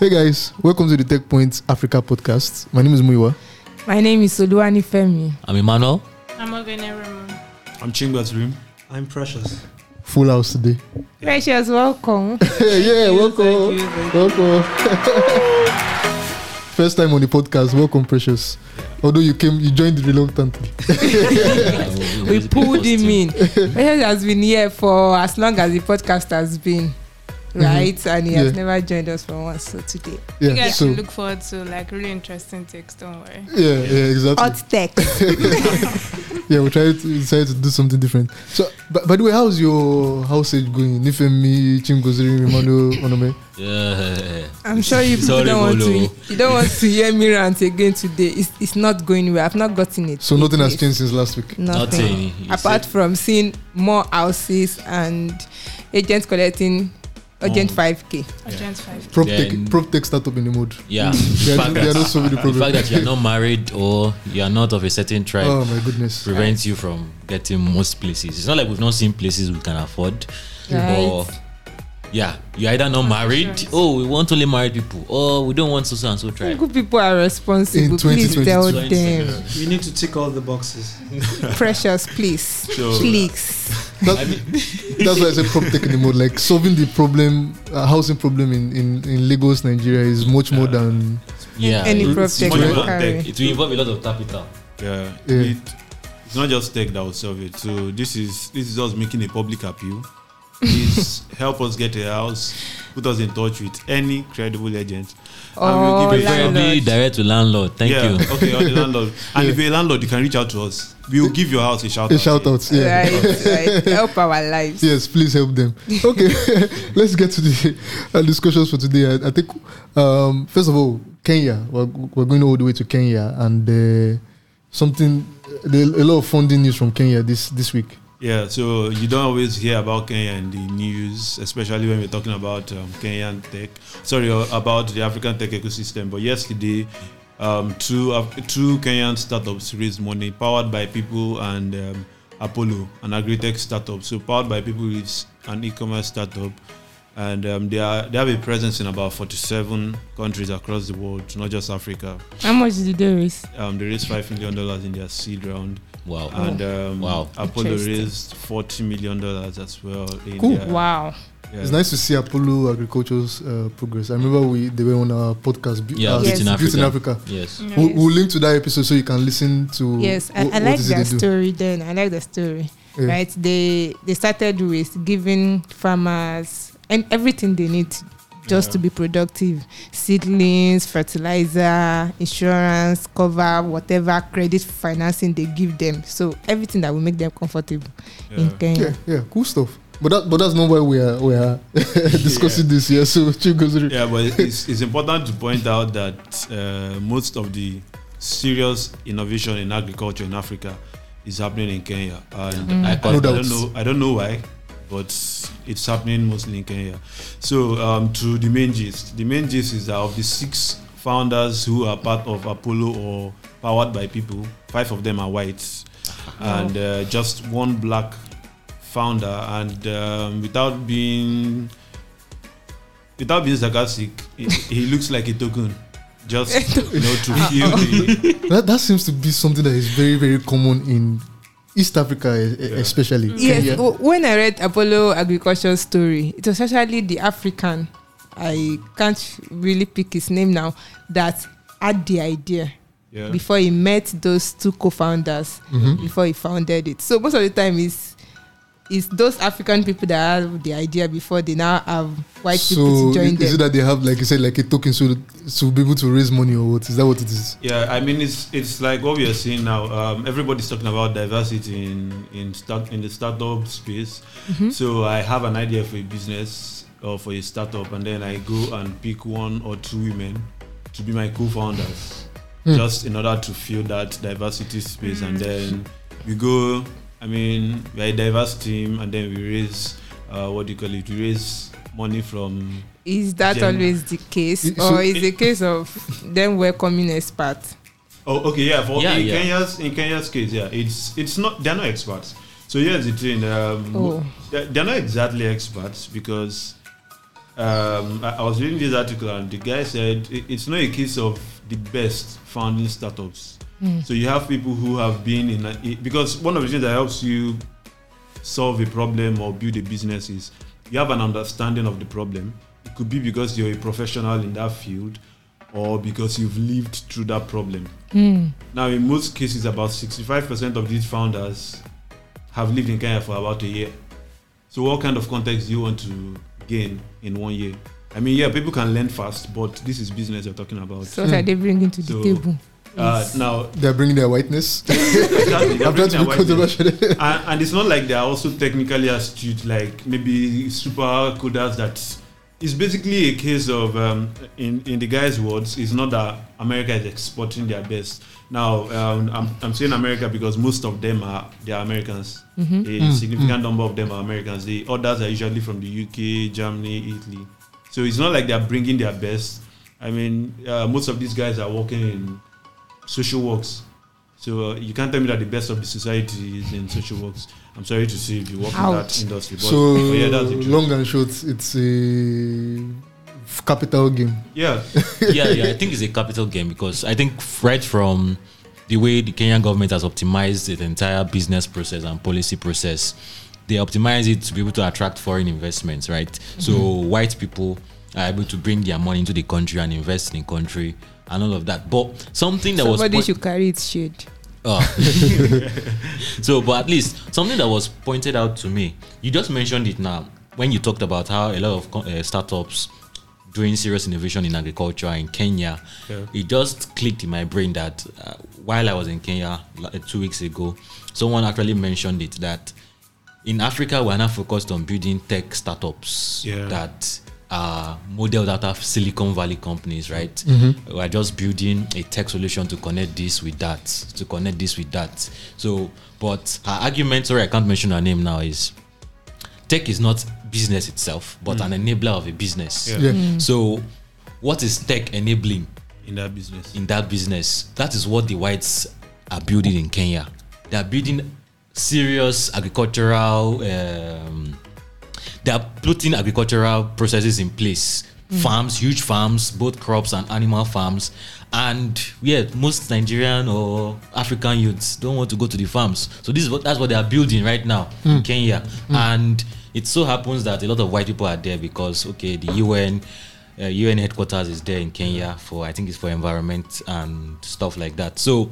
Hey guys, welcome to the Techpoint Africa podcast. My name is Muyiwa. My name is Oluwanifemi. I'm Emmanuel. I'm Ogene Ramon. I'm Chingba's room. I'm precious. Full house today. Precious, welcome. yeah, welcome. Thank Welcome. First time on the podcast. Welcome, Precious. Although you came, you joined reluctantly. We pulled him in. Precious has been here for as long as the podcast has been, right? And he has Mm-hmm. Yeah. never joined us for once. So today, Yeah. you guys so should look forward to like really interesting takes. Don't worry. yeah, yeah, exactly. hot tech. Yeah, we tried to decide to do something different. So, by, by the way, how's your house age going? Nifemi, Chingoziri, Emmanuel, Onome. Yeah. I'm sure you It's people don't want horrible, to. You don't want to hear me rant again today. It's, it's not going well. I've not gotten it. So nothing has changed since last week. Nothing. Nothing. Apart said- from seeing more houses and agents collecting urgent Oh. 5k. Agent five. Prop Then- tech, prop tech startup in the mode. Yeah. They The are, fact they are that, not solving the the problem. fact that you are not married or you are not of a certain tribe Oh my goodness. prevents you from getting most places. It's not like we've not seen places we can afford. Right. But yeah, you're either not married. insurance. Oh, we want only married people. Or we don't want so and so tribe. Good people are responsible. In Please tell them. We need to tick all the boxes. Precious, please. So- please. That, that's why I said prop tech in the mode. Like solving the problem, uh, housing problem in, in, in Lagos, Nigeria is much more than Yeah. Any it- prop it's more will about tech. it will involve a lot of capital. Yeah. Yeah. It, it's not just tech that will solve it. So this is this is us making a public appeal. Please help us get a house. Put us in touch with any credible agent. Oh, And we'll give you- Preferably landlord. direct to landlord. Thank yeah. you. Okay, on the landlord. And Yeah. if you're a landlord, you can reach out to us. We will give your house a shout a out. shout out. Yeah. Right, right. Help our lives. Yes, please help them. Okay, let's get to the uh, discussions for today. I, I think, um, first of all, Kenya. We're, we're going all the way to Kenya, and uh, something, there, a lot of funding news from Kenya this this week. Yeah, so you don't always hear about Kenya in the news, especially when we're talking about um, Kenyan tech. Sorry, uh, about the African tech ecosystem. But yesterday, um, two Af- two Kenyan startups raised money, powered by people and um, Apollo, an agri-tech startup. So powered by people is an e-commerce startup, and um, they are they have a presence in about 47 countries across the world, not just Africa. How much did they raise? Um, they raised five million dollars in their seed round Wow. and um, Wow. Apollo raised forty million dollars as well. In Cool. their- Wow. yeah. It's nice to see Apollo Agriculture's uh, progress. I remember we they were on our podcast. Bu- Yeah, uh, Yes. In Beauty in Africa. Africa. Yes. We'll, we'll link to that episode so you can listen to. Yes, I, wh- I what like is it their do. story then. I like the story. Yeah. Right? They they started with giving farmers and everything they need just Yeah. to be productive. Seedlings, fertilizer, insurance, cover, whatever credit financing they give them. So everything that will make them comfortable in Kenya. Yeah, yeah, cool stuff. But that, but that's not why we are we are discussing this here. So Chief goes through. Yeah, but it's, it's important to point out that uh, most of the serious innovation in agriculture in Africa is happening in Kenya, and I, I, I don't know I don't know why, but it's happening mostly in Kenya. So um, to the main gist, the main gist is that of the six founders who are part of Apollo or powered by people, five of them are whites, and uh, just one black founder. And um, without being without being sarcastic, he, he looks like a token. Just you know to feel the That, that seems to be something that is very very common in East Africa, Yeah. especially. Yes, Kenya. w- when I read Apollo Agriculture story, it was actually the African, I can't really pick his name now, that had the idea yeah. before he met those two co-founders, Mhm. before he founded it. So most of the time is is those African people that have the idea before they now have white people So to join i- is it that they have like you said like a token so to be able to raise money or what? Is that what it is? Yeah, I mean it's it's like what we are seeing now. Um, everybody's talking about diversity in in start in the startup space. Mm-hmm. So I have an idea for a business or for a startup, and then I go and pick one or two women to be my co-founders, Hmm. just in order to fill that diversity space, and then we go. I mean, we're a diverse team, and then we raise uh, what do you call it? We raise money from Is that Gen- always the case, I- so or is it- it a case of them welcoming experts? Oh, okay, yeah. For Yeah, in yeah. Kenya's in Kenya's case, yeah, it's it's not they're not experts. So here's the thing. Um, Oh. they're, they're not exactly experts because um, I, I was reading this article and the guy said it, it's not a case of the best founding startups. Hmm. So you have people who have been in a, because one of the things that helps you solve a problem or build a business is you have an understanding of the problem. It could be because you're a professional in that field or because you've lived through that problem. Hmm. Now, in most cases, about 65% of these founders have lived in Kenya for about a year. So, what kind of context do you want to gain in one year? I mean, yeah, people can learn fast, but this is business you're talking about. So what are they bringing to the table? Uh, now, They're bringing their whiteness. exactly, they're I'm trying to be bringing their whiteness. controversial. and, and it's not like they're also technically astute, like maybe super coders. That it's basically a case of, um, in in the guy's words, it's not that America is exporting their best. Now, um, I'm, I'm saying America because most of them are they are Americans. A significant number of them are Americans. The others are usually from the UK, Germany, Italy. So it's not like they're bringing their best. I mean, uh, most of these guys are working in social works. So uh, you can't tell me that the best of the society is in social works. I'm sorry to say if you work in that industry. But, So but yeah, that's the truth. long and short, it's a capital game. yeah, yeah, yeah, I think it's a capital game because I think right from the way the Kenyan government has optimized the entire business process and policy process, they optimize it to be able to attract foreign investments, right? So white people are able to bring their money into the country and invest in the country and all of that. But something that was Somebody point- should carry its shade. Oh. so, but at least something that was pointed out to me, you just mentioned it now when you talked about how a lot of uh, startups doing serious innovation in agriculture in Kenya. Yeah. It just clicked in my brain that uh, while I was in Kenya like, two weeks ago, someone actually mentioned it that in Africa we're now focused on building tech startups Yeah. that Uh, are modeled out of Silicon Valley companies, right? Mm-hmm. We're just building a tech solution to connect this with that, to connect this with that. So, but her argument, sorry, I can't mention her name now, is tech is not business itself, but mm. an enabler of a business. Yeah. Yeah. Mm. So, what is tech enabling in that business. in that business? That is what the whites are building in Kenya. They are building serious agricultural. Um, they are putting agricultural processes in place. Mm. Farms, huge farms, both crops and animal farms. And yeah, most Nigerian or African youths don't want to go to the farms. So this is what that's what they are building right now in mm. Kenya. Mm. And it so happens that a lot of white people are there because okay, the UN uh, UN headquarters is there in Kenya for I think it's for environment and stuff like that. So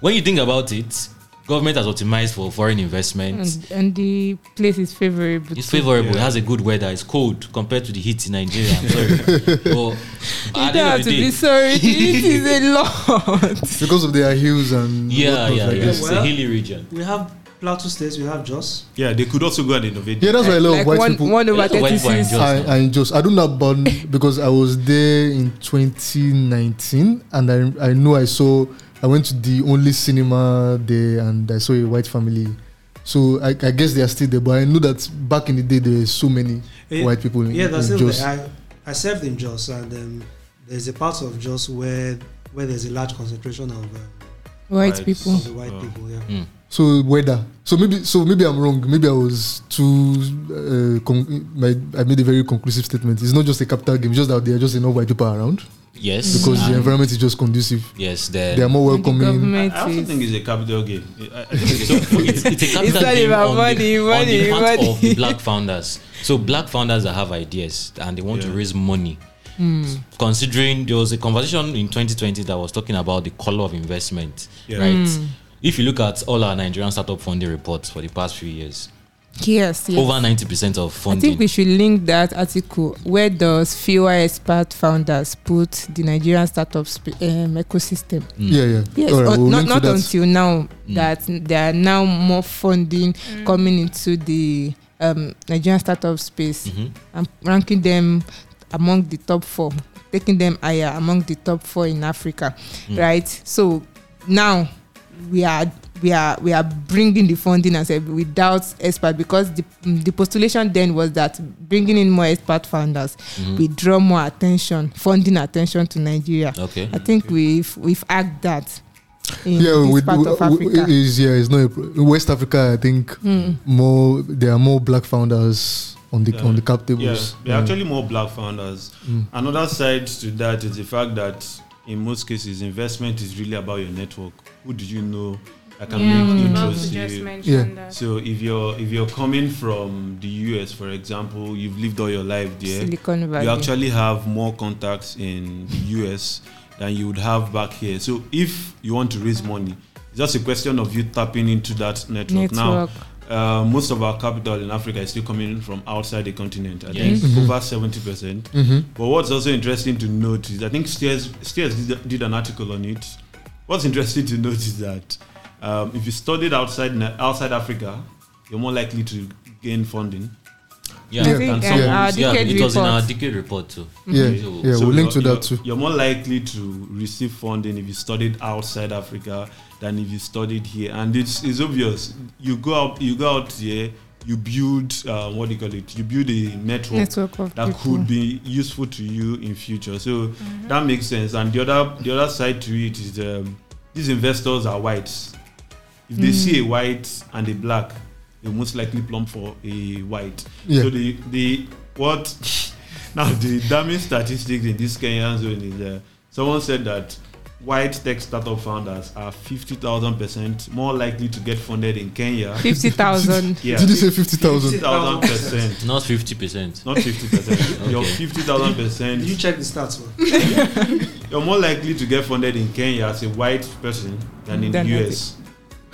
when you think about it, government has optimized for foreign investment. And, and the place is favorable. It's too. favorable. It has a good weather. It's cold compared to the heat in Nigeria. I'm sorry. but You don't have to the be day, sorry. it is a lot. Because of their hills and yeah, yeah, like yeah. It's Well- a hilly region. We have Plateau States, we have Jos. Yeah, they could also go and innovate. Yeah, that's why a lot like of white one, people. one over white people are in 36. Jos. I, now. I just I don't know about because I was there in 2019 and I I know I saw I went to the only cinema there and I saw a white family. So I, I guess they are still there, but I know that back in the day there were so many Eh, white people in, Yeah, that's in still there. I, I served in Jos, and um, there's a part of Jos where where there's a large concentration of, um, White Right. people. of the white Oh. people. Yeah. Mm. So weather. So maybe so maybe I'm wrong. Maybe I was too. Uh, con- my, I made a very conclusive statement. It's not just a capital game. It's just that there are just enough white people around Yes. because the environment is just conducive. Yes, They are the, more And the welcoming. I, government I also think it's a capital game. I, I it's so a- it's, it's a capital not game on, money, the, on the part money. of the black founders. So black founders that have ideas and they want to raise money. Hmm. Considering there was a conversation in 2020 that was talking about the color of investment, Yeah. right? Hmm. If you look at all our Nigerian startup funding reports for the past few years, Yes, yes. over 90% of I funding. think we should link that article. Where does fewer expert founders put the Nigerian startup sp- um, ecosystem? Yeah, yeah. Yes, right, uh, we'll not, not until now that there are now more funding coming into the um, Nigerian startup space. Mhm. I'm ranking them among the top four, taking them higher among the top four in Africa, Mm. right? So now we are we are we are bringing the funding and say without expert because the the postulation then was that bringing in more expert founders Mhm. we draw more attention, funding attention to Nigeria. Okay. I think we've we've act that in yeah, this with, part of Africa. It is, yeah, it's not a, West Africa. I think Hmm. more there are more black founders on the Yeah. on the cap Yeah, there are Mm. actually more black founders. Mm. Another side to that is the fact that in most cases, investment is really about your network. Who do you know that can Yeah, I make was about to to just you? Yeah. that. So if you're if you're coming from the US, for example, you've lived all your life there. Silicon Valley. You actually have more contacts in the US than you would have back here. So if you want to raise money, it's just a question of you tapping into that network. Now, network. uh, most of our capital in Africa is still coming from outside the continent. I Yes. think Mhm. over seventy percent. Mhm. But what's also interesting to note is I think Stears, Stears did, did an article on it. What's interesting to note is that um, if you studied outside Na- outside Africa, you're more likely to gain funding. Yeah, Yeah. And someone- our yeah, decade it was in our report. decade report too. Yeah, So- yeah, So we'll link to you're- that too. you're- You're more likely to receive funding if you studied outside Africa than if you studied here. And it's, it's obvious. You go out, you go out here, you build uh, what do you call it? You build a network network of that people. could be useful to you in future. So that makes sense. And the other the other side to it is um, these investors are whites. If they see a white and a black, they most likely plump for a white. Yeah. So the the what now the damning statistics in this Kenyan zone is uh, someone said that white tech startup founders are fifty thousand percent more likely to get funded in Kenya. Fifty thousand. Yeah, Did you say fifty thousand? fifty thousand percent, Not fifty percent. not fifty percent. You're fifty thousand percent Did you check the stats, you're more likely to get funded in Kenya as a white person than in the as US.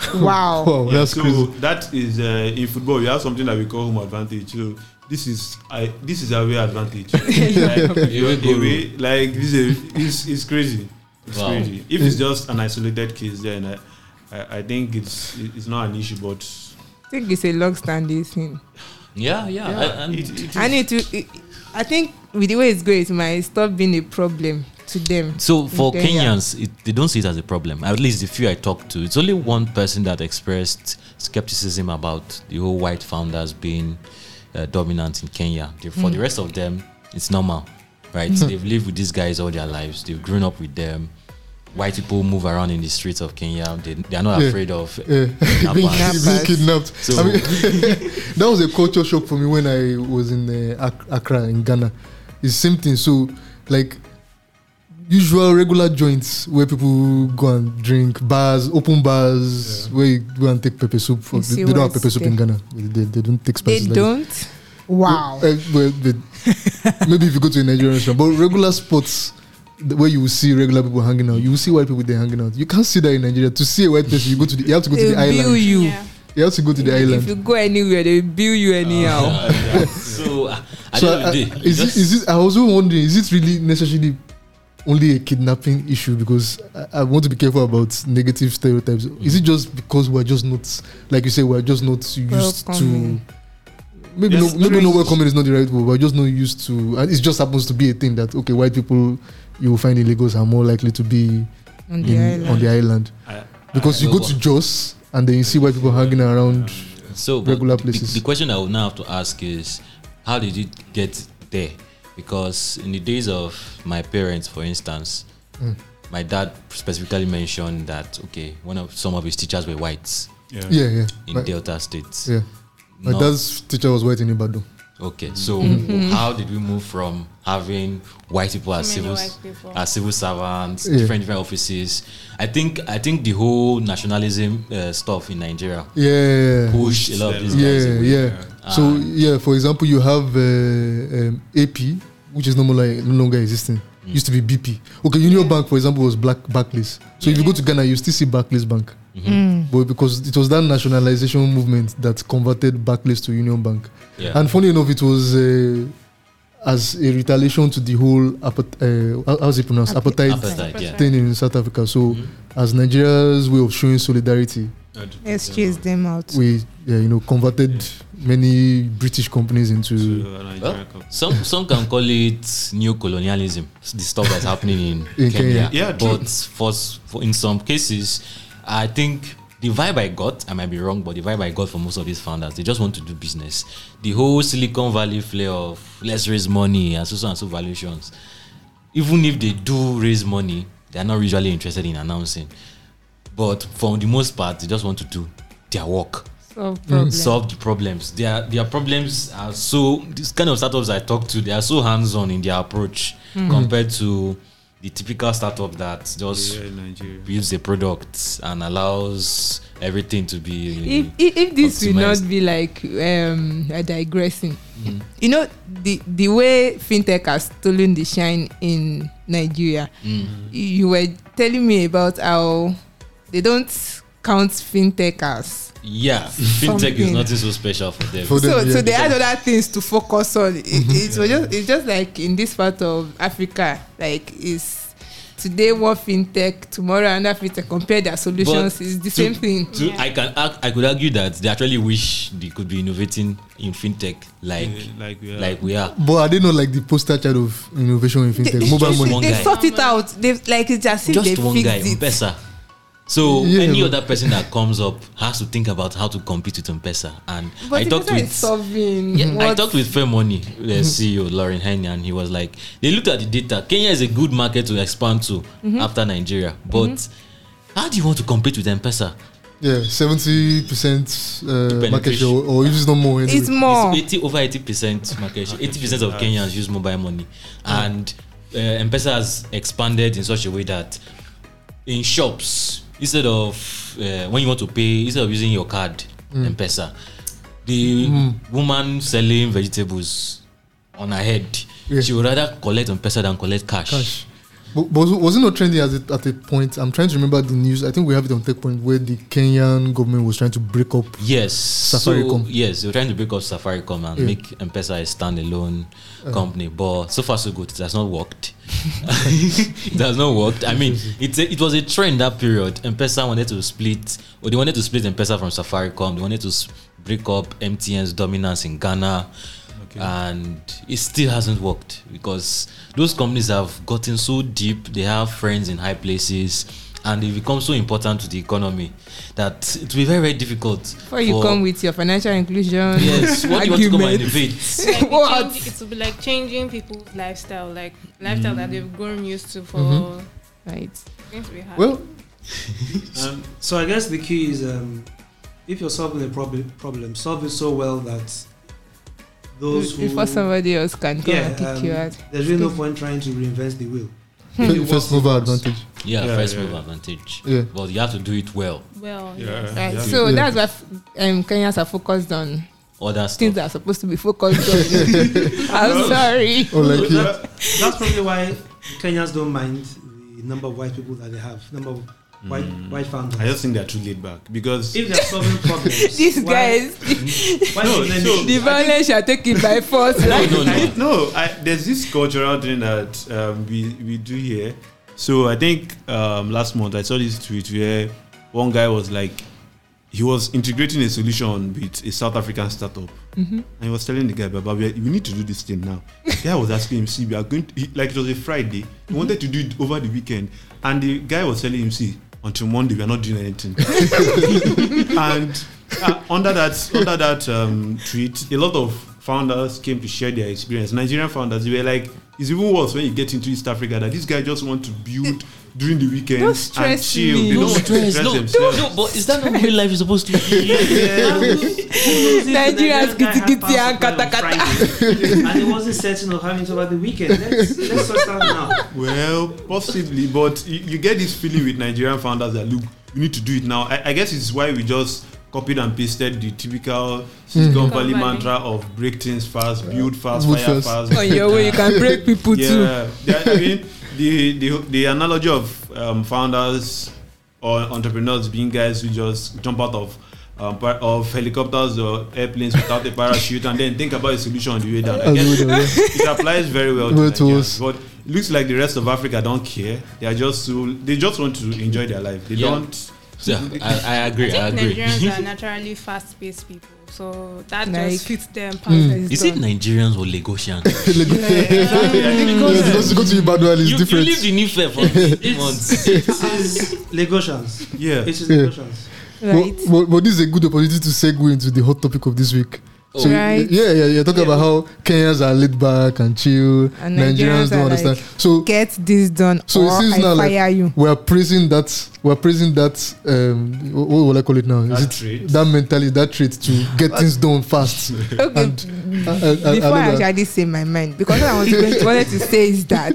wow. Wow, Yeah, that's so crazy. that is uh, in football. We have something that we call home advantage. So this is I this is our way advantage. like, You a way, like this is it's, it's crazy. It's Wow. crazy. If it's just an isolated case, then I, I, I think it's it's not an issue. But I think it's a long-standing thing. Yeah, yeah. yeah, I- and it, it is. I need to. It, I think with the way it's going, it might stop being a problem to them. So for yeah. Kenyans, it, they don't see it as a problem. At least the few I talked to, it's only one person that expressed skepticism about the whole white founders being uh, dominant in Kenya. For the rest of them, it's normal, right? They've lived with these guys all their lives. They've grown up with them. White people move around in the streets of Kenya. They, they are not Yeah. afraid of Yeah. being, being kidnapped. So- I mean, that was a culture shock for me when I was in uh, Accra in Ghana. It's the same thing. So, like, usual regular joints where people go and drink, bars, open bars, where you go and take pepper soup. For, they, they don't have pepper soup in. Ghana. They, they don't take They like don't. Wow. Uh, well, but maybe if you go to a Nigerian restaurant, but regular spots where you will see regular people hanging out, you will see white people there hanging out. You can't see that in Nigeria. To see a white person, you go to the, you have to go to the bill island. you. Yeah. You have to go to the If island. you go anywhere, they bill you anyhow. Uh, yeah. So, uh, So I, I- is, just- it, is it? I was also wondering, is it really necessarily only a kidnapping issue? Because I, I want to be careful about negative stereotypes. Is it just because we're just not, like you say, we're just not used Welcoming. to? Maybe Yes, no, maybe true. no welcoming is not the right word. We're just not used to, and it just happens to be a thing that okay, white people you will find in Lagos are more likely to be on the in, island. on the island I- because you I- go to Jos and then you see white people hanging around. So regular places. The, the question I would now have to ask is, how did it get there? Because in the days of my parents, for instance, Mm. my dad specifically mentioned that okay, one of some of his teachers were whites yeah. Yeah, yeah, in My- Delta states. yeah. My Not- dad's teacher was white in Ibadan. okay, so Mm-hmm. how did we move from having white people as civil people. as civil servants, Yeah. different different offices? I think I think the whole nationalism uh, stuff in Nigeria Yeah, pushed a lot of these yeah, guys away. yeah. So Ah. yeah, for example, you have uh, um, AP, which is no more like, no longer existing. Mm. Used to be BP. Okay, Union Bank, for example, was Black Barclays. So if you go to Ghana, you still see Barclays Bank, Mhm. Mm. but because it was that nationalization movement that converted Barclays to Union Bank. Yeah. And funny enough, it was uh, as a retaliation to the whole appet- uh, how- how's it pronounced Appe- appetite Appetite, yeah. thing in South Africa. So Mhm. as Nigeria's way of showing solidarity, Let's chase them out. we yeah, you know converted many British companies into uh, Well. Some some can call it new colonialism. The stuff that's happening in, In Kenya. Kenya. Yeah, but for, for in some cases, I think the vibe I got, I might be wrong, but the vibe I got from most of these founders, they just want to do business. The whole Silicon Valley flair of let's raise money and so so and so valuations. Even if they do raise money, they are not usually interested in announcing. But for the most part, they just want to do their work. Solve problem. solve the problems. Their their problems are so this kind of startups I talk to, they are so hands-on in their approach compared to the typical startup that just Yeah, builds a product and allows everything to be if, if, if this will not be like um digressing Mm. you know the the way fintech has stolen the shine in nigeria Mm. you were telling me about how they don't count fintech as yeah fintech is Something. nothing so special for them. For them, so yeah. so they had other things to focus on it, mm-hmm. it was just it's just like in this part of africa like is today one fintech tomorrow another fintech compare their solutions is the to- same thing to- Yeah. I can I could argue that they actually wish they could be innovating in fintech like Yeah, like we are. like we are. But are they not like the poster child of innovation in fintech? They- Mobile money. one they sort it out they like it's as if they just one guy, fixed it M-Pesa. So Yeah, any other person that comes up has to think about how to compete with M-Pesa. And but I talked with solving yeah, I talked with FairMoney, the CEO Laurin Hainy, and he was like, they looked at the data. Kenya is a good market to expand to Mm-hmm. after Nigeria, but how do you want to compete with M-Pesa? Yeah, seventy percent uh, market share, or if it's not more. Anyway. it's more It's 80 over 80 percent market share. 80 percent of share. Kenyans use mobile money, and uh, M-Pesa has expanded in such a way that in shops instead of uh, when you want to pay instead of using your card M-Pesa, the woman selling vegetables on her head, Yeah. she would rather collect M-Pesa than collect cash. cash. But, but was- was it not trending as it, at a point? I'm trying to remember the news. I think we have it on Techpoint where the Kenyan government was trying to break up. Yes. Safaricom. So, yes, they were trying to break up Safaricom and Yeah. make M-Pesa a standalone Uh. company, but so far so good. It has not worked. it has not worked. I mean, it's a, it was a trend that period. M-Pesa wanted to split, or they wanted to split M-Pesa from Safaricom. They wanted to break up MTN's dominance in Ghana. Okay. And it still hasn't worked because those companies have gotten so deep. They have friends in high places, and they become so important to the economy that it will be very, very difficult. before you for- come with your financial inclusion Yes, what do you want to come and argument. innovate? Like What? Change, it will be like changing people's lifestyle, like lifestyle that they've grown used to for. Mm-hmm. right It's going to. Well, Um, so I guess the key is um, if you're solving a problem, problem, solve it so well that those who before somebody else can come yeah, and kick um, you out there's really no point trying to reinvent the wheel. Hmm. First mover advantage. Yeah, Yeah, first yeah. move advantage. Yeah. But you have to do it well. well, Yeah. yes. right Yeah. so Yeah. that's why f- um, kenyans are focused on Other things stuff. that are supposed to be focused on i'm sorry Or like. That- that's probably why Kenyans don't mind the number of white people that they have, number of white Mm. white founders. I just think they're too laid back because if they're solving problems, these why- guys why No, so- the violence shall take it by force right no, no. I, no, I, there's this cultural thing that um, we we do here. So I think um, last month I saw this tweet where one guy was like, he was integrating a solution with a South African startup, Mm-hmm. and he was telling the guy, "Baba, we, we need to do this thing now." The guy was asking him, "See, we are going to, he, like it was a Friday. He wanted to do it over the weekend, and the guy was telling him, "See, until Monday we are not doing anything." and uh, under that under that um, tweet, a lot of founders came to share their experience. Nigerian founders, they were like, "It's even worse when you get into East Africa that this guy just want to build during the weekend Don't and stress chill. me. They don't No want to stress. stress No, themselves." no, but is that not real life is supposed to be? Um, Nigerians Guy had kitty kitty and kata kata. And it wasn't certain of having it over the weekend. Let's let's sort that now. Well, possibly, but you, you get this feeling with Nigerian founders that look, we need to do it now. I, I guess it's why we just copied and pasted the typical Silicon mm-hmm. Valley Valley. mantra of break things fast, build fast, Build fire fast. fast. on your way you can break people too yeah, yeah, I mean, the, the the analogy of um, founders or entrepreneurs being guys who just jump out of um, par- of helicopters or airplanes without a parachute and then think about a solution on the way down. I guess we do, yeah. it applies very well to Well, to Nigerians, us. but it looks like the rest of Africa don't care. They are just so they just want to enjoy their life. They Yeah. don't. Yeah, I, I I agree. I think agree. Nigerians are naturally fast-paced people, so that Like- just fits them Mm. perfectly. Is it Nigerians or Lagosians? Yeah, because to go to Ibadan is you, you different. lived in Ife for months. It is Lagosians. Yeah. It is Yeah. Lagosians. right But, but, but this is a good opportunity to segue into the hot topic of this week. So Right. yeah, yeah, you're talking about how Kenyans are laid back and chill. And Nigerians Nigerians don't are understand. like, so Get this done, So it seems I now like- you. we're praising that. We're praising that. Um, what, what will I call it now? Is That it trait. that mentality, that trait to get things done fast? Okay. and Before I, actually say my mind, because what I was wanted to say is that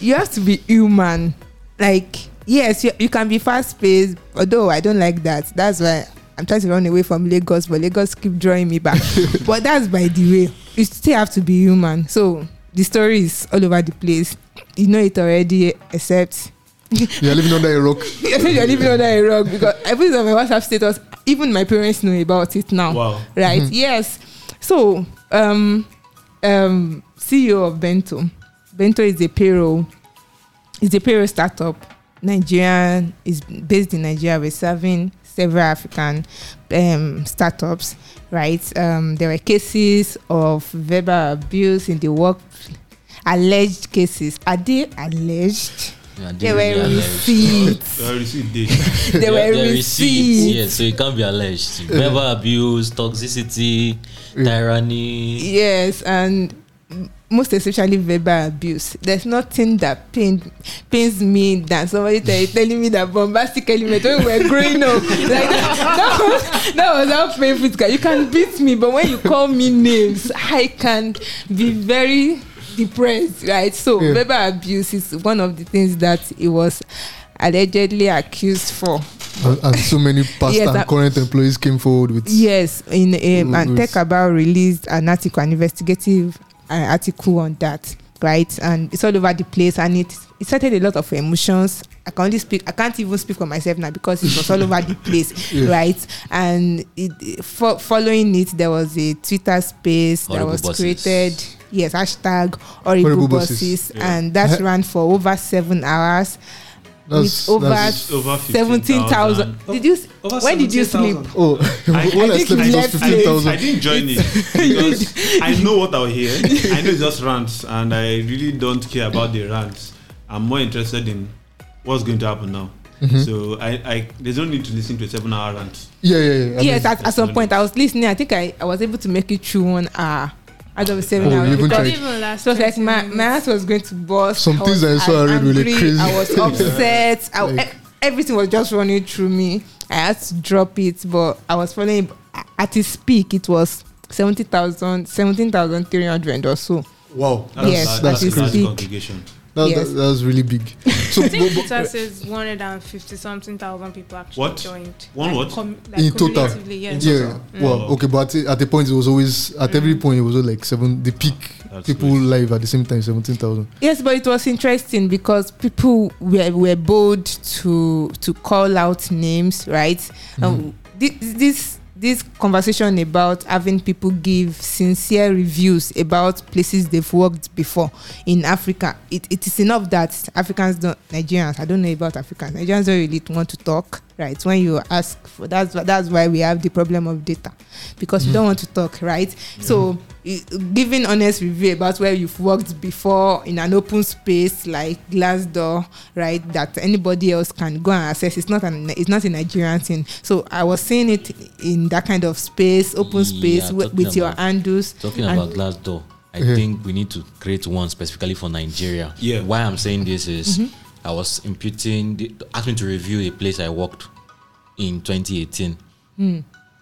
you have to be human. Like, yes, you, you can be fast paced, although I don't like that. That's why I'm trying to run away from Lagos, but Lagos keep drawing me back. but that's by the way. You still have to be human. So the story is all over the place. You know it already, except You're living under a rock. I think you're living under a rock because I put it on my WhatsApp status. Even my parents know about it now Wow. right yes so um um ceo of bento bento is a payroll is a payroll startup nigerian is based in nigeria we're serving several african um startups right um there were cases of verbal abuse in the work alleged cases are they alleged Yeah, there really were alleged. receipts receipt date. there There- were there receipts Yes, so it can't be alleged. Verbal abuse, toxicity, tyranny. Yes, and m- most especially verbal abuse. There's nothing that pain, pains me than somebody tell, telling me that bombastic element when we were growing up. Like that, that, was, that was how painful it got. You can beat me, but when you call me names, I can be very depressed, right? So Yeah. verbal abuse is one of the things that he was allegedly accused for. and, and so many past Yes, and current employees came forward with Yes, in um, and TechCabal released an article, an investigative uh, article on that, right? And it's all over the place, and it it started a lot of emotions. I can only speak. I can't even speak for myself now because it was all over the place, Yeah. right? And it, fo- following it, there was a Twitter space that was bosses. created. Yes, hashtag horrible, Horrible bosses, bosses. Yeah. and that ran for over seven hours That's- with over that's- Over seventeen thousand. 15,000. Did you? s- Over when did you sleep? 17,000. Oh, I- when I I, think slept, you it was left fifteen I thousand. didn't join it because I know what I'll hear. I know it's just rants, and I really don't care about the rants. I'm more interested in what's going to happen now. Mm-hmm. So I, I, there's no need to listen to a seven-hour rant. Yeah, yeah, yeah. I yes, mean, at, at some point I was listening. I think I, I was able to make it through one hour out of seven Oh, hours. you even because tried. Even last so it's like my, minutes. my heart was going to burst. Some I things was I saw are really, really crazy. I was upset. I, Like- e- everything was just running through me. I had to drop it, but I was following at its peak. It was 70,000, 17,300 or so. wow, That's, Yes, that, that's that's, is a congregation. That, Yes. that, that was really big. So, I think but- Twitter says 150 something thousand people actually What? joined. One what? Com- In total? cumulatively, Yes. yeah, mm. well, okay, but at, at the point it was always at every mm. point it was like seven. The peak That's people crazy. live at the same time, seventeen thousand. Yes, but it was interesting because people were, were bold to to call out names, right? Mm-hmm. Um, this, this this conversation about having people give sincere reviews about places they've worked before in Africa, it, it is enough that Africans don't Nigerians. I don't know about Africans. Nigerians don't really want to talk, right? When you ask for that's that's why we have the problem of data because we don't want to talk, right? So i- giving honest review about where you've worked before in an open space like Glassdoor, right? That anybody else can go and access. It's not an it's not a Nigerian thing. So I was seeing it in that kind of space, open space Yeah, with your about- handles. Talking And- about Glassdoor, I Yeah. think we need to create one specifically for Nigeria. Yeah. Why I'm saying this is Mm-hmm. I was imputing, the, asked me to review a place I worked in 2018. Hmm.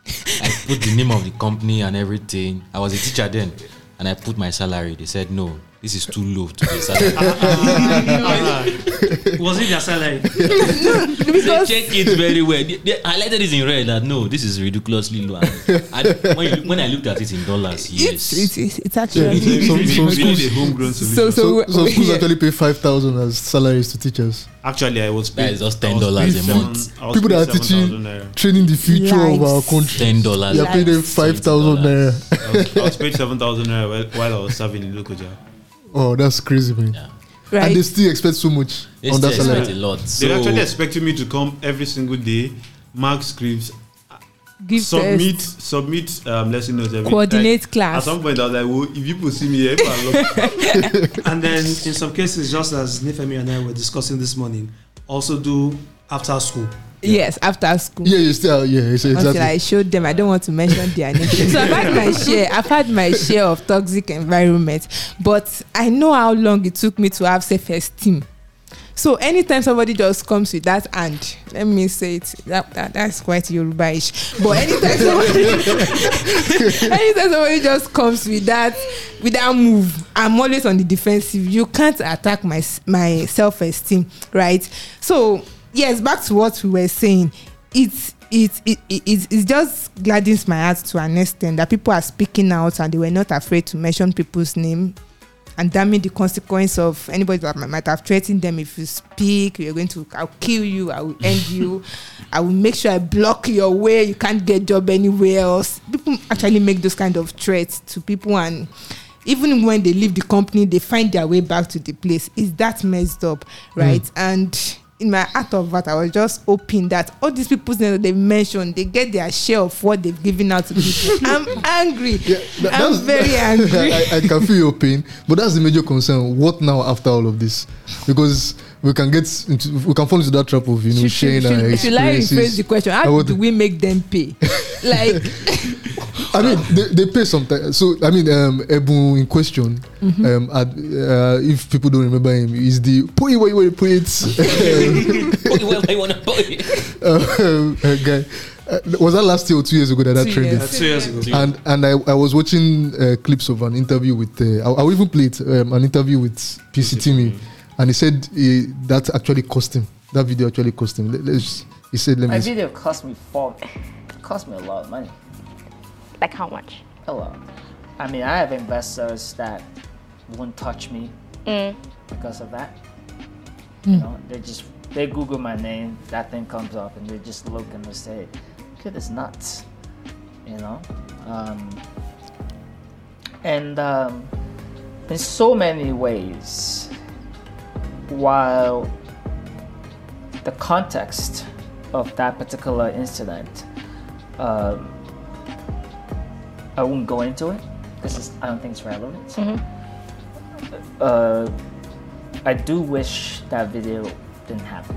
I put the name of the company and everything. I was a teacher then, and I put my salary. They said no, this is too low to be salary. Was it their salary? They because check it very well. They, they highlighted it in red that no, this is ridiculously low. And I, when, you, when I looked at it in dollars, yes. it's, it's, it's, it's actually so- so- so really schools- the homegrown so solution. so, So, so schools yeah. actually pay five thousand as salaries to teachers, Actually, I was That paid, is just $10 a seven- month. I People that are teaching- training the future of our country. ten dollars. You're paying them five thousand naira. I was, I was paid seven thousand naira while, while I was serving in local job. Oh, that's crazy, man. Yeah. right. And they still expect so much They on still that salary. a lot. So They're actually expecting me to come every single day, mark scripts, Give submit test, submit um, lesson notes every coordinate like, At some point, I was like, well, if people see me here, if I look, and then in some cases, just as Nifemi and I were discussing this morning, also do after school. Yes, after school. Yeah, you still yeah, it's Until exactly. I showed them, I don't want to mention their name. so I've had my share. I've had my share of toxic environment, but I know how long it took me to have self-esteem. So anytime somebody just comes with that, and let me say it, that, that that's quite Yoruba-ish. But anytime somebody, anytime somebody just comes with that, with that move, I'm always on the defensive. You can't attack my my self-esteem, right? So yes, back to what we were saying. It's it, it, it, it, it just gladdens my heart to an extent that people are speaking out and they were not afraid to mention people's name and damning the consequence of anybody that might, have threatened them. If you speak you're going to i'll kill you i will end you i will make sure i block your way you can't get job anywhere else. People actually make those kind of threats to people and even when they leave the company they find their way back to the place. Is that messed up hmm. right? And in my heart of heart, I was just hoping that all these people's names that they mentioned, they get their share of what they've given out to people. I'm angry. Yeah, that- I'm that's- very angry. I, I can feel your pain, but that's the major concern. What now after all of this? Because we can get into, we can fall into that trap of you know should, sharing should, our should, should I rephrase the question? How would- do we make them pay? like, I mean, they, they pay sometimes. So I mean, um, Ebu in question, Mm-hmm. um, ad, uh, if people don't remember him, is the put it where you put it well, I wanna buy. uh, uh, guy. Uh, was that last year or two years ago that that Two trended? Two years ago. and and I, I was watching uh, clips of an interview with uh, I, I will even play it um, an interview with PC Timmy and he said uh, that actually cost him that video actually cost him Let, us he said let My me video cost me four. It cost me a lot of money. Like how much? A lot. I mean, I have investors that won't touch me because of that. You know, they just they Google my name, that thing comes up, and they just look and they say, "Kid is nuts," you know. Um, and um, in so many ways, while the context of that particular incident, um, I won't go into it because I don't think it's relevant. Uh, I do wish that video didn't happen.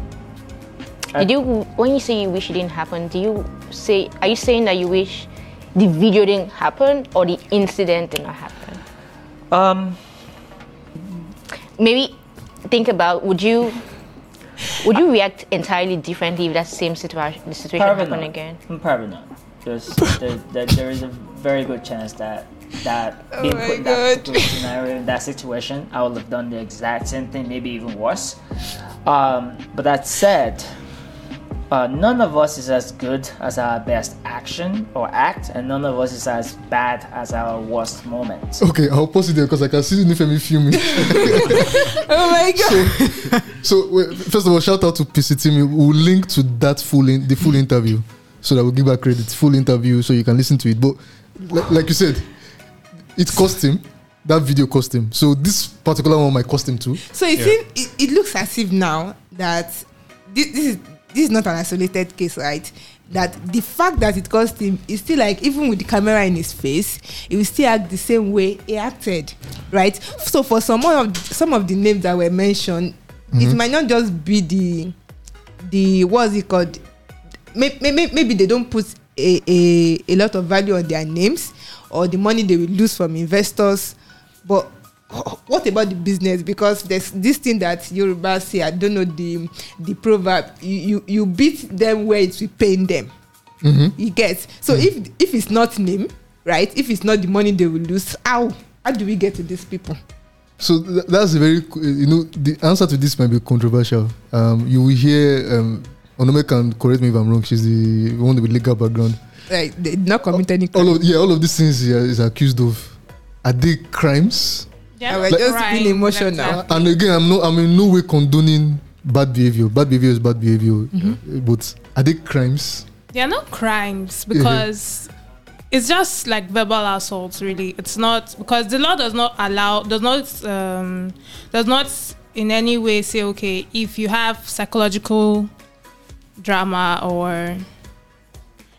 I- Did you, when you say you wish it didn't happen, do you say, are you saying that you wish the video didn't happen or the incident did not happen? Um, Maybe think about, would you, would you react entirely differently if that same situation, the situation happened not. again? Mm, Probably not. There's there, there, there is a very good chance that that being put in that particular scenario in that situation, I would have done the exact same thing, maybe even worse. Um, but that said, uh, none of us is as good as our best action or act, and none of us is as bad as our worst moment. okay I'll pause it there because I can see the Nifemi filming oh my god. so wait, first of all shout out to PC Timmy we'll link to that full in, the full interview so that we'll give her credit full interview so you can listen to it but li- like you said it cost him that video cost him so this particular one might cost him too So it, seems, it, it looks as if now that this, this is this is not an isolated case, right? That the fact that it cost him is still like even with the camera in his face, he will still act the same way he acted, right? So for some of some of the names that were mentioned, it mm-hmm. might not just be the the what's it called? Maybe, maybe they don't put a, a, a lot of value on their names or the money they will lose from investors, but what about the business? Because there's this thing that yoruba say i don't know the the proverb. You you, you beat them where it's paying them. You get? So if if it's not name right if it's not the money they will lose how how do we get to these people? So th- that's a very, you know, the answer to this might be controversial. Um, you will hear, um, Onome can correct me if I'm wrong. She's the one with legal background. like they did not commit any crime All of yeah, all of these things he is accused of. Are they crimes? Yeah, I was just being emotional. Exactly. And again, I'm no, I'm in no way condoning bad behavior. Bad behavior is bad behavior. Mm-hmm. Uh, But are they crimes? They are not crimes because it's just like verbal assaults. Really, it's not because the law does not allow does not um, does not in any way say okay if you have psychological drama or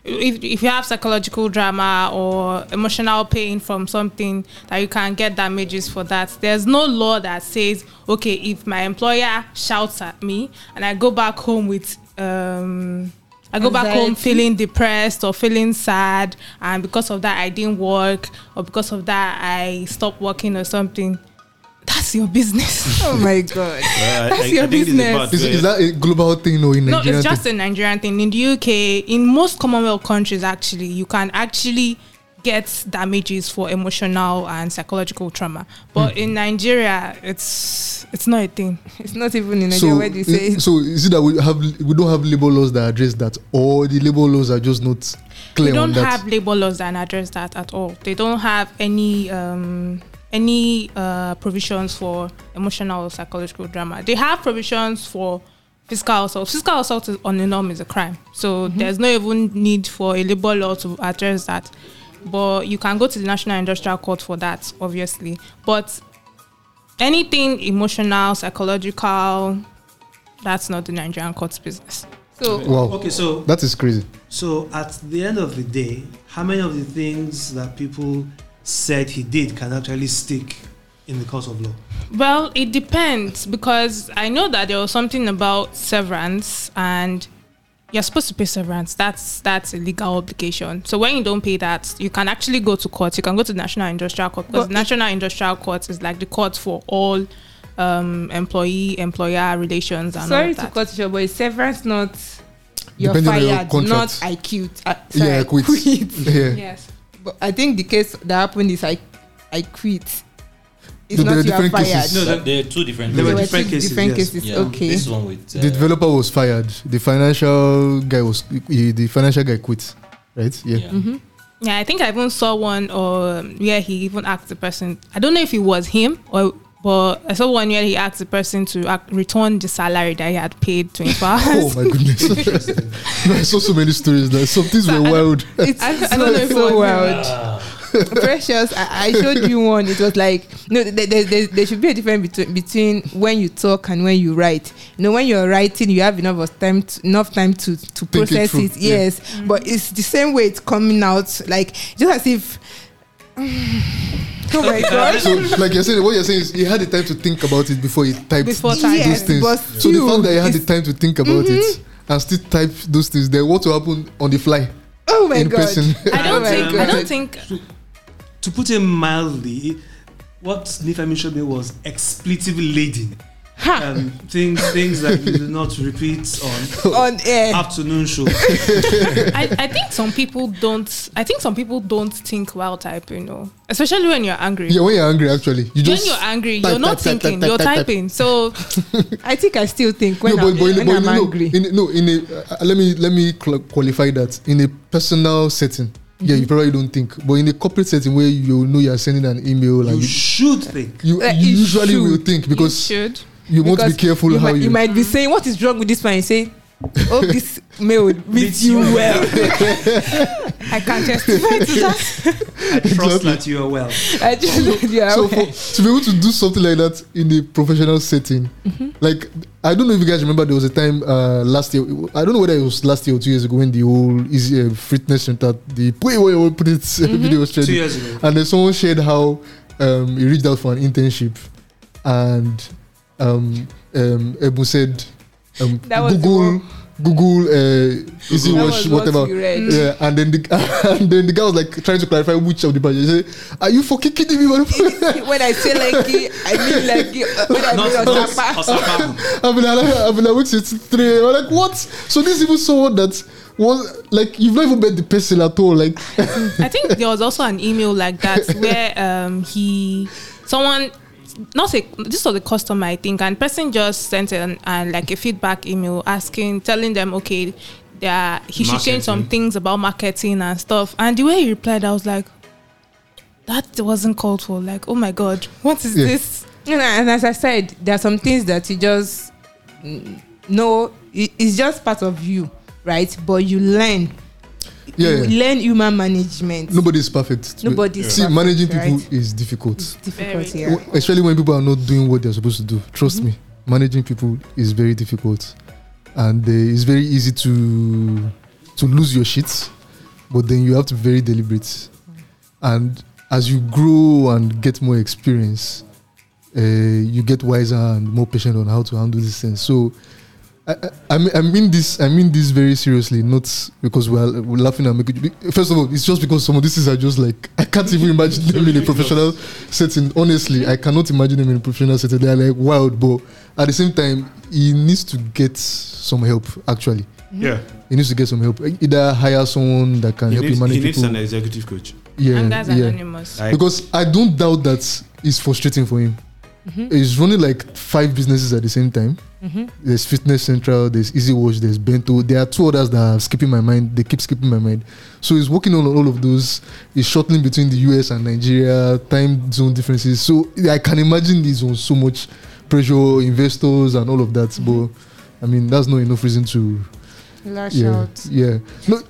if, if you have psychological drama or emotional pain from something that you can get damages for that there's no law that says okay if my employer shouts at me and i go back home with um, I go back home feeling depressed or feeling sad, and because of that I didn't work, or because of that I stopped working or something. That's your business. Oh my god. Well, I- That's I- I your think it's the business. part Is, that a global thing or in no, Nigeria? it's just thing? a Nigerian thing. In the UK, in most Commonwealth countries, actually, you can actually get damages for emotional and psychological trauma. But in Nigeria, it's it's not a thing. It's not even in Nigeria so, where they say i- so is it that we have we don't have labor laws that address that, or the labor laws are just not clear we don't on that? have labor laws that address that at all. They don't have any um, any uh, provisions for emotional or psychological drama. They have provisions for physical assault. Physical assault is, on the norm is a crime, so there's no even need for a labor law to address that. But you can go to the National Industrial Court for that, obviously. But anything emotional, psychological, that's not the Nigerian court's business. so. Wow, Okay, so that is crazy. so at the end of the day, how many of the things that people said he did can actually stick in the course of law? Well, it depends because I know that there was something about severance and you're supposed to pay severance. That's that's a legal obligation. So when you don't pay that, you can actually go to court. You can go to the National Industrial Court because But the National Industrial Court is like the court for all um, employee employer relations and all Sorry to cut you but is severance not you're Depending on your fired, contract. not I quit. Uh, sorry, Yeah, I quit. Yeah. Yes. But I think the case that happened is I I quit. It's No, not are you are fired. cases. No, There- there are two different. There were There were different cases, different yes. cases. Yeah, Okay. This one with uh, The developer was fired. The financial guy was he, the financial guy quit, right? Yeah. yeah. Mm-hmm. Yeah, I think I even saw one or where he even asked the person. I don't know if it was him or, but I saw one where he asked the person to act, return the salary that he had paid twenty four Oh hours. Oh my goodness! no, I saw so many stories. That some things were wild. It's, I- I don't know if it so was wild. Precious, I, I showed you one. It was like no, there, there, there, there should be a difference between between when you talk and when you write. You know, when you're writing, you have enough of time, to, enough time to to Think it process through, it. yeah. Yes, but it's the same way it's coming out. Like just as if. oh my god! So, like you're saying, what you're saying is he had the time to think about it before he typed Before those typing. Yes, things. but so the still, fact that he had the time to think about it mm-hmm. and still type those things, then what will happen on the fly Oh my in god! person? I don't Oh my think. I God. don't think. To put it mildly, what Nifemi showed me was expletive laden. Ha! Um, things things that you do not repeat on On air. afternoon show. I, I think some people don't. I think some people don't think while typing. You know, especially when you're angry. yeah, when you're angry, actually, you when you're angry, type, you're not type, type, thinking. type, you're type, type. typing. So I think I still think when no, I'm, but, but, in, when but I'm no, angry. in, no, in a, uh, let me let me cl- qualify that in a personal setting. Yeah, Mm-hmm. you probably don't think, but in a corporate setting where you know you are sending an email, and You you, should think. you, Like, you you usually will think because you should. You want to be careful you how might, you. you might be saying, "What is wrong with this man?" You say, "Oh, this mail meets you well." I can't testify to that. I trust that you are well. I just, yeah, so okay. for, to be able to do something like that in a professional setting, Mm-hmm. like I don't know if you guys remember, there was a time uh, last year. I don't know whether it was last year or two years ago when the whole easy uh, fitness center, the way we will put it, Mm-hmm. video was Two years ago. and then someone shared how um, he reached out for an internship, and um, um, Ebun said, um, That was the Google. Google, uh, easy watch, was what whatever. Yeah, and then the and then the guy was like trying to clarify which of the pages. He said, "Are you fucking kidding me?" motherfucker?" when I say like it, I mean like it. Uh, When I mean not Osapa. Osapa. I've been like, I've been like, since three. I'm like, what? So this is even someone that was like, you've not even met the person at all. Like, I think there was also an email like that where um he someone not a this was a customer I think and person just sent an, an like a feedback email asking telling them okay that he should change some things about marketing and stuff and the way he replied I was like that wasn't called for like oh my god what is Yeah. this You know, and as I said, there are some things that you just mm, know it- it's just part of you, right? But you learn. Yeah, you yeah. learn human management. nobody's perfect. Nobody's See, perfect, managing people right? is difficult. difficult Very. here. Especially when people are not doing what they're supposed to do. Trust Mm-hmm. me, managing people is very difficult, and uh, it's very easy to to lose your shit. But then you have to be very deliberate, and as you grow and get more experience, uh, you get wiser and more patient on how to handle these things. So I, I, I mean, I mean this. I mean this very seriously, not because we're, we're laughing and making. First of all, it's just because some of these things are just like I can't even imagine them in a professional setting. Honestly, I cannot imagine them in a professional setting. They are like wild, but at the same time, he needs to get some help. Actually, mm-hmm. Yeah. he needs to get some help. Either hire someone that can He help needs, him he manage needs people. an executive coach. yeah, and that's yeah. anonymous. Like, because I don't doubt that it's frustrating for him. Mm-hmm. He's running like five businesses at the same time. Mm-hmm. There's Fitness Central, there's Easy Watch, there's Bento. There are two others that are skipping my mind. They keep skipping my mind. So he's working on all of those. He's shuttling between the US and Nigeria, time zone differences. So I can imagine he's on so much pressure, investors and all of that. Mm-hmm. But I mean, that's not enough reason to Lash yeah, out. yeah. No,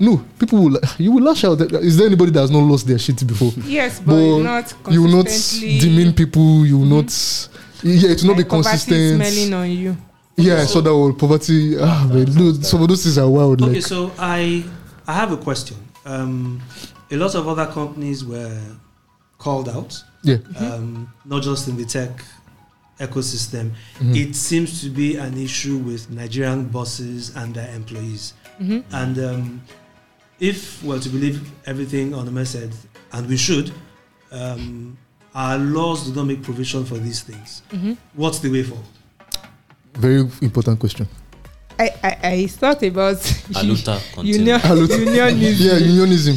no. People will. You will lash out. Is there anybody that has not lost their shit before? Yes, but, But not you will not consistently- demean people. You will not. Yeah, it will not be like poverty consistent. smelling on you. Yeah, I saw that word poverty. Ah, man, no, some of those things are wild. Okay, Like, so I I have a question. Um, a lot of other companies were called out, yeah, um, not just in the tech ecosystem. Mhm. It seems to be an issue with Nigerian bosses and their employees. Mhm. And um, if we're to believe everything on the message, and we should, um, our laws do not make provision for these things. Mhm. What's the way forward? very important question. I, I, I thought about Aluta continue. union, Aluta. unionism. Yeah, unionism.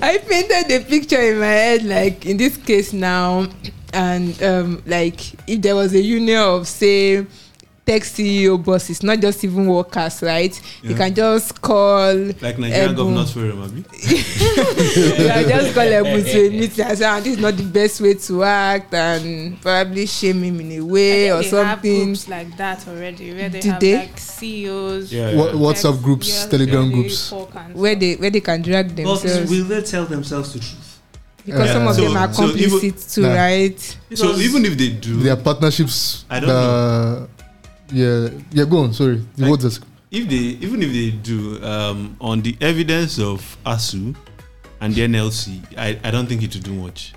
I painted a picture in my head, like in this case now, and um, like if there was a union of say tech CEO bosses, not just even workers, right? You can just call, like Nigerian Ebu. governors forum, abi? you can just call them to a meeting and say, "Ah, this is not the best way to act, and probably shame him in a way I or think they have something. groups like that already, where they Did have they? like CEOs, Yeah, What. WhatsApp groups, yes, Telegram really groups. Where they where they can drag themselves. But themselves will they tell themselves the truth? Because Yeah. some of So- them are so even- complicit too, Nah. right? So even if they do, their partnerships. I don't that, Yeah, yeah. Go on. Sorry, the Like- words. if they even if they do um, on the evidence of ASUU and the NLC, I, I don't think it will do much.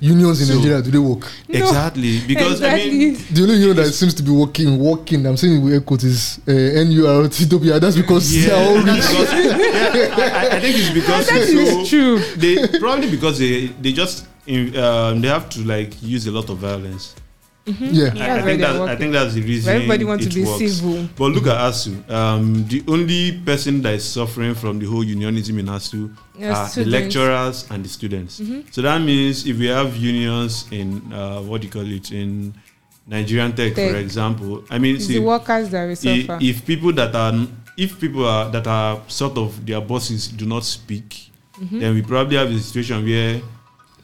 Unions in So- Nigeria do they work? No, exactly because I mean exactly. The only union that seems to be working, working. I'm saying with air quotes is uh, NURTW. That's because yeah, they are all rich. because, yeah, I, I think it's because that it's is true. they probably because they they just um, they have to like use a lot of violence. Yeah, I, I think that I think that's the reason. Everybody wants to it be works. civil. But look at ASUU. Um, the only person that is suffering from the whole unionism in ASUU Yes, are the lecturers and the students. So that means if we have unions in uh, what do you call it in Nigerian tech, Tech. for example, I mean, It's see, the workers that will i- suffer. if people that are if people are that are sort of their bosses do not speak, then we probably have a situation where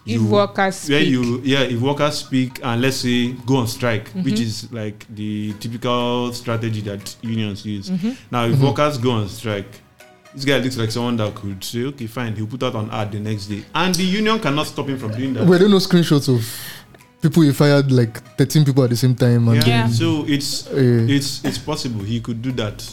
if workers where speak. you yeah if workers speak and let's say go on strike Mm-hmm. which is like the typical strategy that unions use Mm-hmm. now if workers go on strike this guy looks like someone that could say okay fine he'll put out an ad the next day and the union cannot stop him from doing that Were there no screenshots of people he fired like 13 people at the same time? And yeah. Yeah. so it's uh, it's it's possible he could do that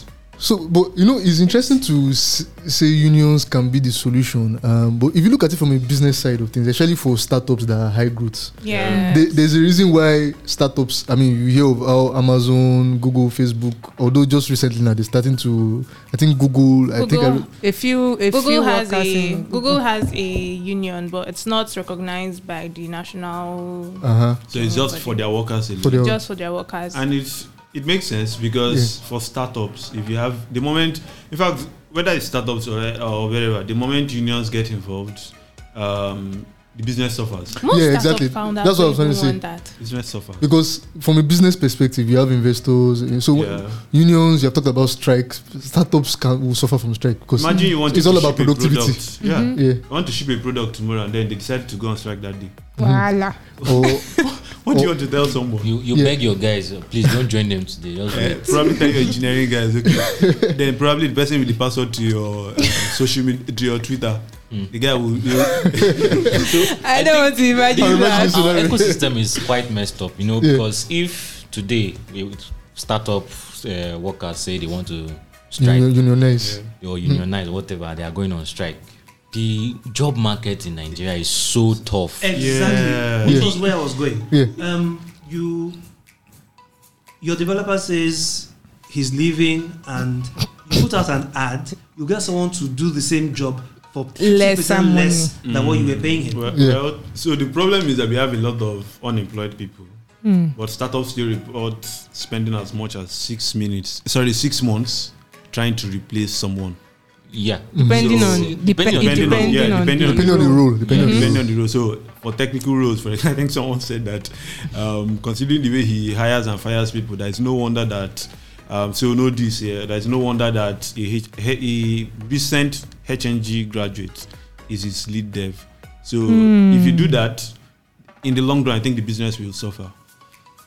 So, but you know, it's interesting to say unions can be the solution. Um, but if you look at it from a business side of things, especially for startups that are high growth, Yeah. there, there's a reason why startups. I mean, you hear of how Amazon, Google, Facebook, although just recently now they're starting to. I think Google. I think. Google. I, a few, a Google few has a in Google has a union, but it's not recognized by the national uh huh. so it's just for their workers alone. For their- just for their workers. and it's it makes sense because for startups if you have the moment in fact whether it's startups or, or wherever the moment unions get involved um, the business suffers Most Yeah, exactly. founders That's what I was don't trying to say. that. business suffers Because from a business perspective, you have investors. uh, So yeah. unions, you have talked about strikes. Startups can will suffer from strike because imagine you want it's to all ship about a productivity. product. yeah yeah. you want to ship a product tomorrow and then they decide to go on strike that day Voila. Or what do you want to tell someone You you Yeah. beg your guys, uh, please don't join them today. Just Eh, probably tell your engineering guys okay then probably the person with the password to your uh, social media to your twitter Mm. the guy will, will I don't want to imagine I'll that. imagine Our scenario. ecosystem is quite messed up, you know, Yeah. because if today we would startup uh, workers say they want to strike union, unionize. or unionize whatever, they are going on strike. The job market in Nigeria is so tough. Exactly. Yeah. Which Yeah. was where I was going. Yeah. Um, you, your developer says he's leaving and you put out an ad, you get someone to do the same job for 50% Lesser money. less than what you were paying him. Well, Yeah. well, so the problem is that we have a lot of unemployed people. Hmm. But startups still report spending as much as six minutes, sorry, six months trying to replace someone. Yeah. Depending So- on Depending depend, on- depending, depending on- yeah, on, depending on- Depending on the role, depending on the Depending role. on the role. So for technical roles, for example, I think someone said that um, considering the way he hires and fires people, there is no wonder that. Um, so you know this here. There is no wonder that a, H- a recent HNG graduate is his lead dev. So hmm. if you do that, in the long run, I think the business will suffer.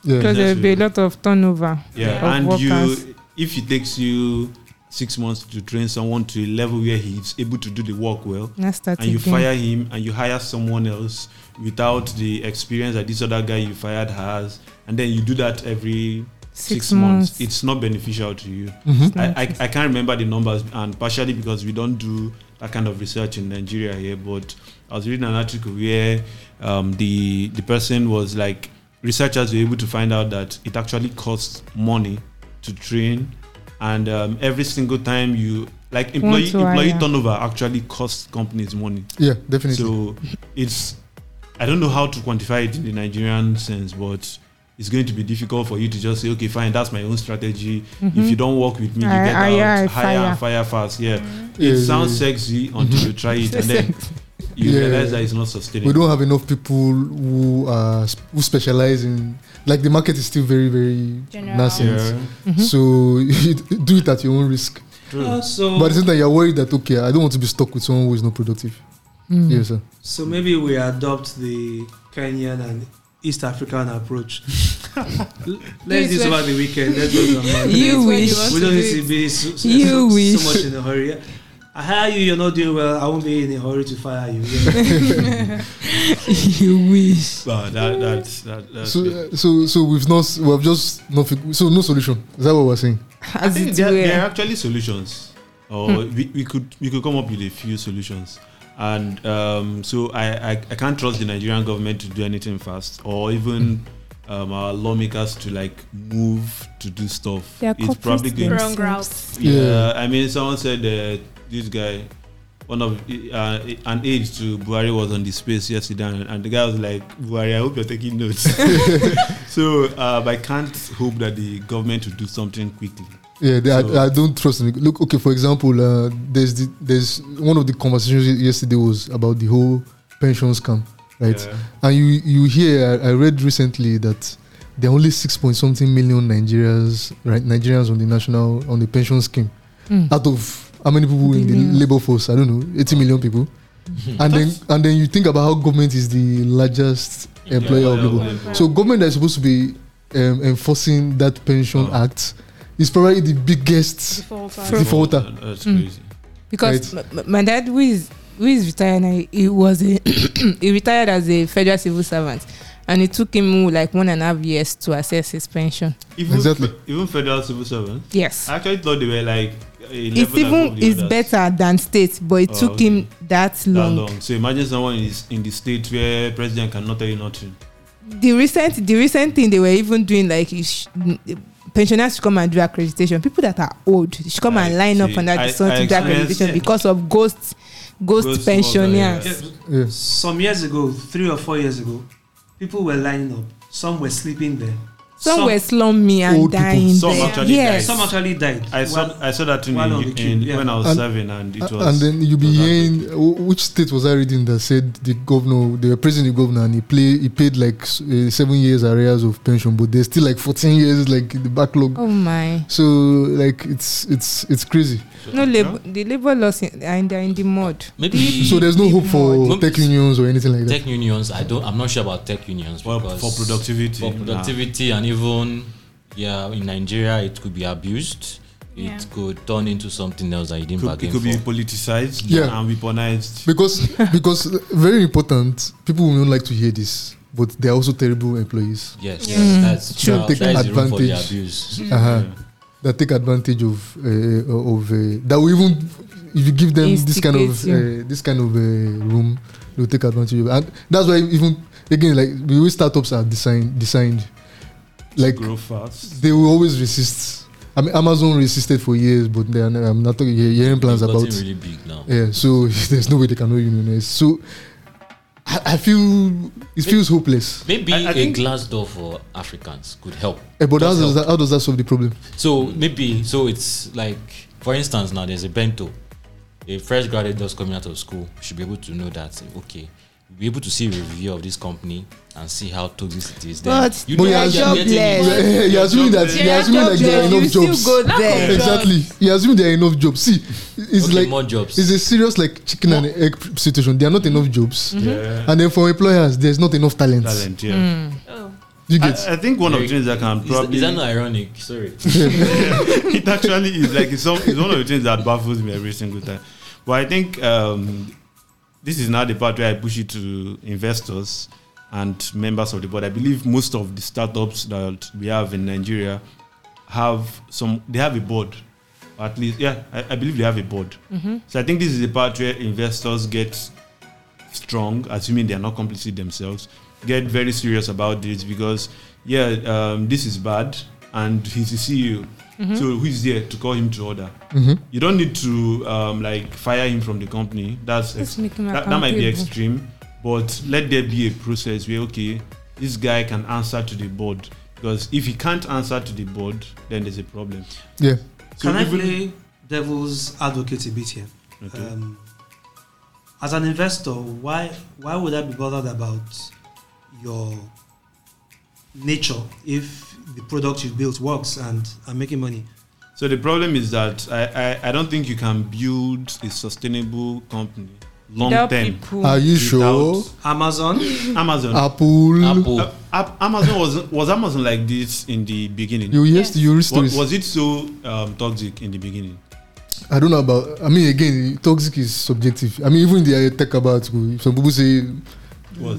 Yeah. because there will be a lot of turnover. Yeah, of and workers. you if it takes you six months to train someone to a level where he's able to do the work well, and you again. fire him and you hire someone else without the experience that this other guy you fired has, and then you do that every six, six, months. it's not beneficial to you. Mhm. I, I, I can't remember the numbers, and partially because we don't do that kind of research in Nigeria here. But I was reading an article where um, the the person was like, researchers were able to find out that it actually costs money to train, and um, every single time you like employee to employee hire. turnover actually costs companies money. Yeah, definitely. So it's I don't know how to quantify it in the Nigerian sense, but it's going to be difficult for you to just say, okay, fine, that's my own strategy. If you don't work with me, you I- get I- out, yeah, I hire, fire. and fire fast. Yeah, Yeah, it yeah, sounds yeah. sexy until you try it, and then you Yeah. realize that it's not sustainable. we don't have enough people who are sp- who specialize in like the market is still very very General. nascent. Yeah. Mhm. So do it at your own risk. Uh, so, But at the same time, you're worried that okay, I don't want to be stuck with someone who is not productive. Mm. Yes, sir. so maybe we adopt the Kenyan and East African approach. Let's do this over the weekend. Let's do some. You wish. We don't need to be so, so, You so, wish. so much in a hurry. Yeah. I hire you, you're not doing well. I won't be in a hurry to fire you. Yeah. you wish. But that, that's that, that's So, it. uh, so, so we've not, we've just not, so no solution. Is that what we're saying? I think there, there are actually solutions, or we, we could we could come up with a few solutions. And um, so I, I I can't trust the Nigerian government to do anything fast, or even um, our lawmakers to like move to do stuff. They are it's probably going. Wrong themselves. route. Yeah, Yeah. I mean, someone said uh, this guy, one of uh, an aide to Buhari was on the space yesterday, and, and the guy was like, "Buhari, I hope you're taking notes." so um, I can't hope that the government will do something quickly. Yeah, they, So- I, I don't trust them. Look, okay, for example, uh, there's the, there's one of the conversations yesterday was about the whole pension scam, right? Yeah. And you you hear, I, I read recently that there are only six point something million Nigerians, right? Nigerians on the national on the pension scheme. Mm. Out of how many people in the labor force? I don't know, eighty million people. and then and then you think about how government is the largest employer of Employer people. of So government is supposed to be um, enforcing that pension Oh. act is probably the biggest Defaulter. defaulter. That's Mm. crazy. Because m- m- my dad, who is who is retired, he was a he retired as a federal civil servant, and it took him like one and a half years to assess his pension. Even Exactly. even federal civil servants. Yes, I actually thought they were like it's even it's others. better than state, but it Oh, took okay. him that that long. long. So imagine someone is in the state where president cannot tell you nothing. The recent the recent thing they were even doing like you sh- pensioners should come and do accreditation. People that are old should come and I line up see. under I- the sun I to do experienced- accreditation because of ghost ghost, Ghost pensioners. worker, Yeah, Yeah. Some years ago, three or four years ago, people were lining up. Some were sleeping there. Some, were slumming and Old people. dying Some there. actually yes. Some actually died. I saw While- I saw that in, in, in- yeah. when I was And- seven, and it Uh, was. and then you'll be it hearing which state was I reading that said the governor, they were praising the governor, and he play he paid like uh, seven years arrears of pension, but there's still like 14 years like the backlog. Oh my. So like it's it's it's crazy. No labor the labor laws in, are in, they're in the mud. Maybe So there's no Deep hope for mud. tech unions or anything like that. tech unions. I don't. I'm not sure about tech unions Well, because for productivity, for nah. productivity, and even yeah, in Nigeria, it could be abused. Yeah. It could turn into something else that you didn't Could, it could be politicized Yeah. and weaponized. Because because uh, very important, people will not like to hear this, but they're also terrible employees Yes, yes, Mm. that's True. that, Take that is room for the advantage. abuse. uh-huh, that take advantage of uh, of uh, that will even if you give them this kind of uh, this kind of uh, room, they'll take advantage of it. And that's why even again like the way startups are designed designed, like grow fast. they will always resist I mean, Amazon resisted for years, but they are, I'm not talking. You're hearing plans about. really big now. Yeah, so there's no way they can not unionize. So I, I feel it feels hopeless. Maybe I- I a think- Glassdoor for Africans could help. Eh, but how Just does, help. that, how does that solve the problem? So maybe so it's like for instance now there's a bento. A fresh graduate just coming out of school should be able to know that okay, be able to see a review of this company and see how toxic it is. Then But you But know you're that you're assuming- getting jobless. it. Yeah, you're assuming that Yeah, you're assuming like there are you enough jobs. go there. Exactly. You're assuming there are enough jobs. See, it's Okay, like more jobs. it's a serious like chicken and egg situation. There are not enough jobs, Yeah. and then for employers, there's not enough talent. Talent, yeah. Mm. Oh. You get? I, I think one of the things that can Is, probably is that not ironic? Sorry. it actually is like it's, some, it's one of the things that baffles me every single time. But I think um, this is now the part where I push it to investors and members of the board. I believe most of the startups that we have in Nigeria have some. They have a board, at least. Yeah, I, I believe they have a board. So I think this is the part where investors get strong, assuming they are not complicit themselves, get very serious about this because yeah, um, this is bad, and he's the CEO. So who is there to call him to order? Mhm. You don't need to um, like fire him from the company. That's Let's make him that, that might be extreme, but let there be a process where okay, this guy can answer to the board because if he can't answer to the board, then there's a problem. Yeah. So Can I play devil's advocate a bit here? Okay. Um, as an investor, why why would I be bothered about your nature if the product you built works and I'm making money? So the problem is that I, I, I don't think you can build a sustainable company long Without term. people. Are you sure? Amazon, Amazon. Apple. Apple. Uh, Ap- Amazon was was Amazon like this in the beginning. You hear Yes. you read was, stories. was it so um, toxic in the beginning? I don't know about. I mean, again, toxic is subjective. I mean, even the tech about some people say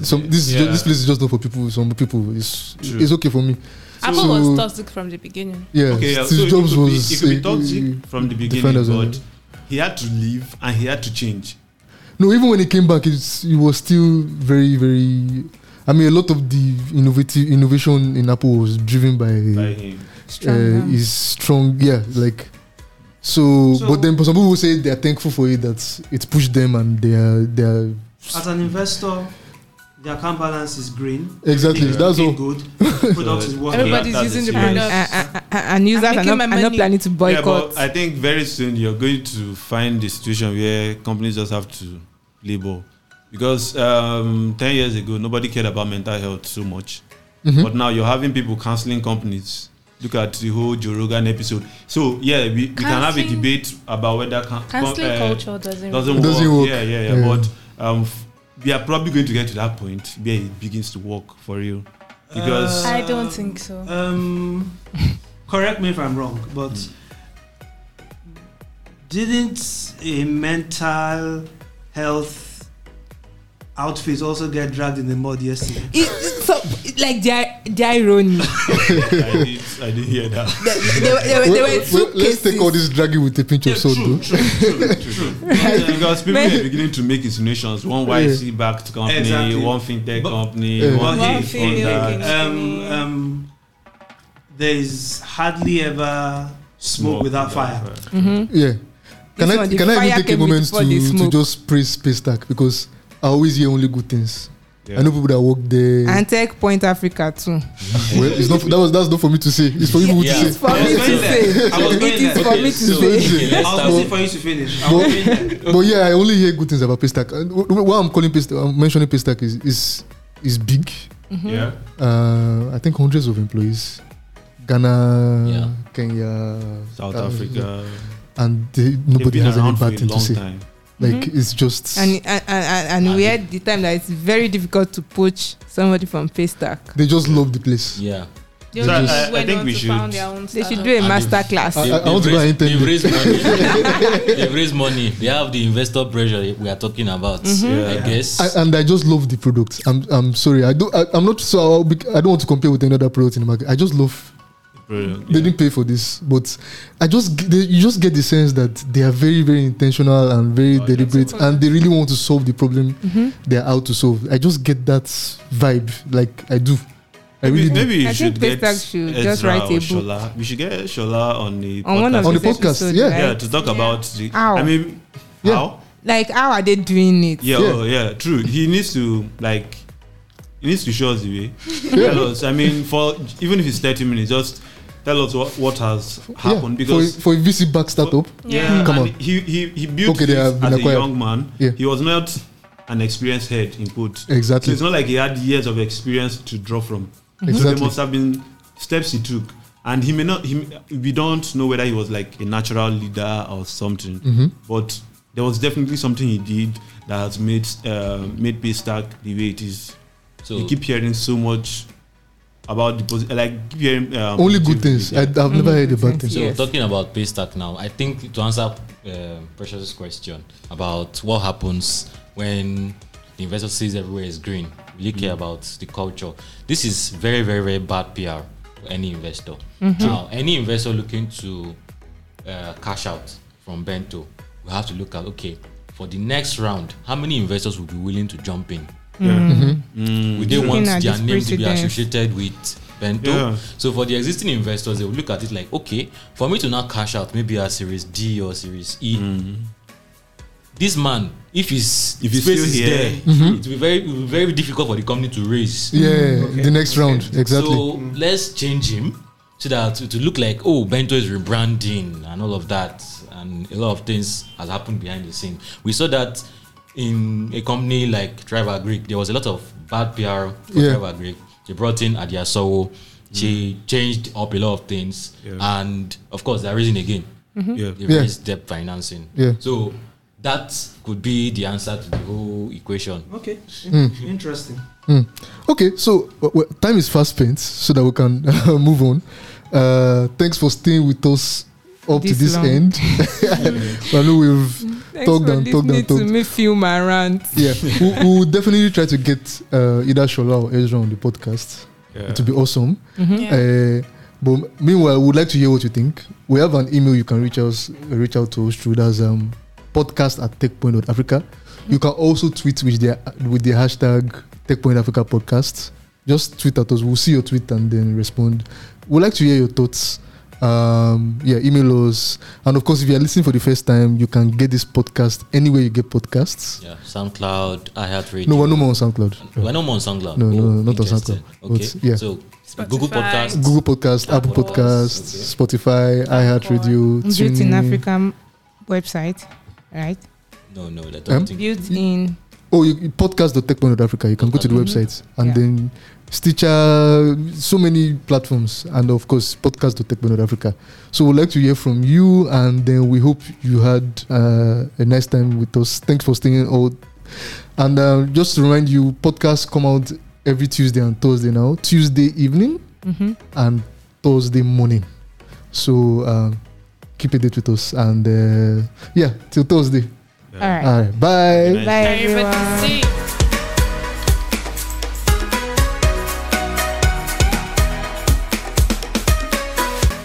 some this Yeah. just, this place is just not for people. Some people, it's True. it's okay for me. Apple So- was toxic from the beginning. Yeah, Okay, yeah, Steve so it Jobs could be- was. it could be uh, toxic uh, from the beginning, but it. he had to leave and he had to change. No, even when he came back, it's, it was still very, very. I mean, a lot of the innovative innovation in Apple was driven by, By him. Strong uh, arm. his strong, yeah, like. So, So- but then some people say they are thankful for it that it pushed them and they are they are as an investor, the account balance is green. exactly Everything that's all. good. Product is working. Everybody's that's using the the and, serious- product. and, and, and users are making not, are not planning to Yeah, boycott. but I think very soon you're going to find the situation where companies just have to label. Because um, 10 years ago, nobody cared about mental health so much. Mhm. But now you're having people canceling companies. Look at the whole Joe Rogan episode. So, yeah, we, we can have a debate about whether can, Canceling uh, culture doesn't. doesn't, It doesn't work. work. Yeah, yeah, yeah. Yeah. But um, f- we are probably going to get to that point where it begins to work for you. Because Uh, I don't think so. Um, correct me if I'm wrong, but didn't a mental health outfit also get dragged in the mud yesterday? It- so, like their their irony. I, did, I didn't hear that. they, they, were- they, were- there were two well, let's take all this dragging with a pinch of salt, true, though. true, true, true. because people are beginning to make insinuations. One YC backed company, Exactly. one fintech But- company, Yeah. one One this, hey, one fintech company. um, um, there's hardly ever smoke without fire. Mhm. Yeah. Can This I one, can I fire even take a moment to, to smoke. just praise Paystack because I always hear only good things. Yeah. I know people that work there. And Techpoint Africa too. well, it's not that was that's not for me to say. It's for you Yeah. to It's say. for I me was to say. I was It is for me to so- say. I was waiting for you to finish. I was going there. But yeah, I only hear good things about Paystack. And wh- wh- Why I'm calling Paystack, I'm mentioning Paystack is is is big. Yeah. Uh, I think hundreds of employees. Ghana, Yeah. Kenya, South uh, Africa. and they, nobody has any bad thing to say. time. Like mm-hmm. it's just And and, and, and we had the time that it's very difficult to poach somebody from Paystack. they just love the place. Yeah. They So only uh, I- I think we to should- found their own They should do a And master they've- class. I- They- I want to they've go and raised- They've raised money. they've raised money. They have the investor pressure we are talking about. Mm-hmm. Yeah. I guess. I, and I just love the product. I'm I'm sorry. I do. I, I'm not so. I'll be, I don't want to compare with any other product in the market. I just love. Brilliant. They Yeah. didn't pay for this, but I just they, you just get the sense that they are very very intentional and very Oh, deliberate, and they really want to solve the problem Mhm. they're out to solve. I just get that vibe. Like I do. I maybe, really do. maybe you I should think get Paystack should Ezra just write a or book. Shola. We should get Shola on the On one podcast. of On the his podcast, yeah. right? yeah, to talk about the. How? I mean, Yeah. how? Like, how are they doing it? Yeah, Yeah. Oh, yeah, true. He needs to like, he needs to show us the way. Tell us. I mean, for even if it's thirty minutes, just tell us what, what has happened yeah. because for, for a VC back startup. yeah, Come and on. he he he built Okay, they this have been as a young man. Yeah. He was not an experienced head in Exactly. So it's not like he had years of experience to draw from. So there must have been steps he took. And he may not. He, we don't know whether he was like a natural leader or something. Mhm. But there was definitely something he did that has made uh, made Paystack the way it is. So you keep hearing so much about the posi- like hearing um, Only good positive things. I, things. I've never heard a bad Sense, thing. So Yes. talking about Paystack now, I think to answer uh, Precious's question about what happens when the investor sees everywhere is green, really care about the culture. This is very, very, very bad PR for any investor. Now, any investor looking to uh, cash out from Bento, we have to look at okay for the next round, how many investors will be willing to jump in? Yeah. Mm-hmm. Mm. Would they want their name to be associated with Bento? Yeah. So for the existing investors, they will look at it like, okay, for me to now cash out, maybe a Series D or Series E, Mm. this man, if he's If he's space still is here. there, Mm-hmm. it will be very, will be very difficult for the company to raise. Yeah, the next round. Exactly. So let's change him so that to, to look like oh Bento is rebranding and all of that and a lot of things has happened behind the scene. We saw that in a company like Driver Greek, there was a lot of bad PR for Yeah. Driver Greek. They brought in Adia Sowho. She changed up a lot of things, Yeah. and of course they're raising again. Yeah. They Yeah. raised debt financing. Yeah. So that could be the answer to the whole equation. Okay, Hmm. interesting. Okay, so uh, well, time is fast spent, so that we can move on. Uh, thanks for staying with us up to This this long. end. I know we've Thanks Talk down, talk down, listening to talk- me film and rant. yeah, we, we will definitely try to get uh, either Shola or Ezra on the podcast. Yeah. It would be awesome. Yeah. Uh, but meanwhile, we'd like to hear what you think. We have an email you can reach us, reach out to us through. That's um, podcast at techpoint.africa. You can also tweet with the with the hashtag techpointafrica podcast. Just tweet at us. We'll see your tweet and then respond. We'd like to hear your thoughts. Um, yeah, email us. And of course, if you're listening for the first time, you can get this podcast anywhere you get podcasts. Yeah, SoundCloud, iHeartRadio. No, we're no more on SoundCloud. We're no more on SoundCloud. No, no, no, not on. SoundCloud. Okay, But, yeah. so Spotify. Google Podcast. Google Podcast, Apple Apple Podcasts, Podcasts, Spotify, iHeartRadio, Built in TuneIn. Africa website, right? No, no, I don't Um, think. Built in. Oh, you, you podcast.techpoint.africa. You can go to the Mhm. website and Yeah. then Stitcher, so many platforms, and of course, podcast.techpoint.africa. So we'd like to hear from you, and then we hope you had uh, a nice time with us. Thanks for staying out. And uh, just to remind you, podcasts come out every Tuesday and Thursday now. Tuesday evening Mm-hmm. and Thursday morning. So uh, keep a date with us, and uh, yeah, till Thursday. Yeah. All right. All right, bye. Nice. Bye, Nice. everyone. Everybody see.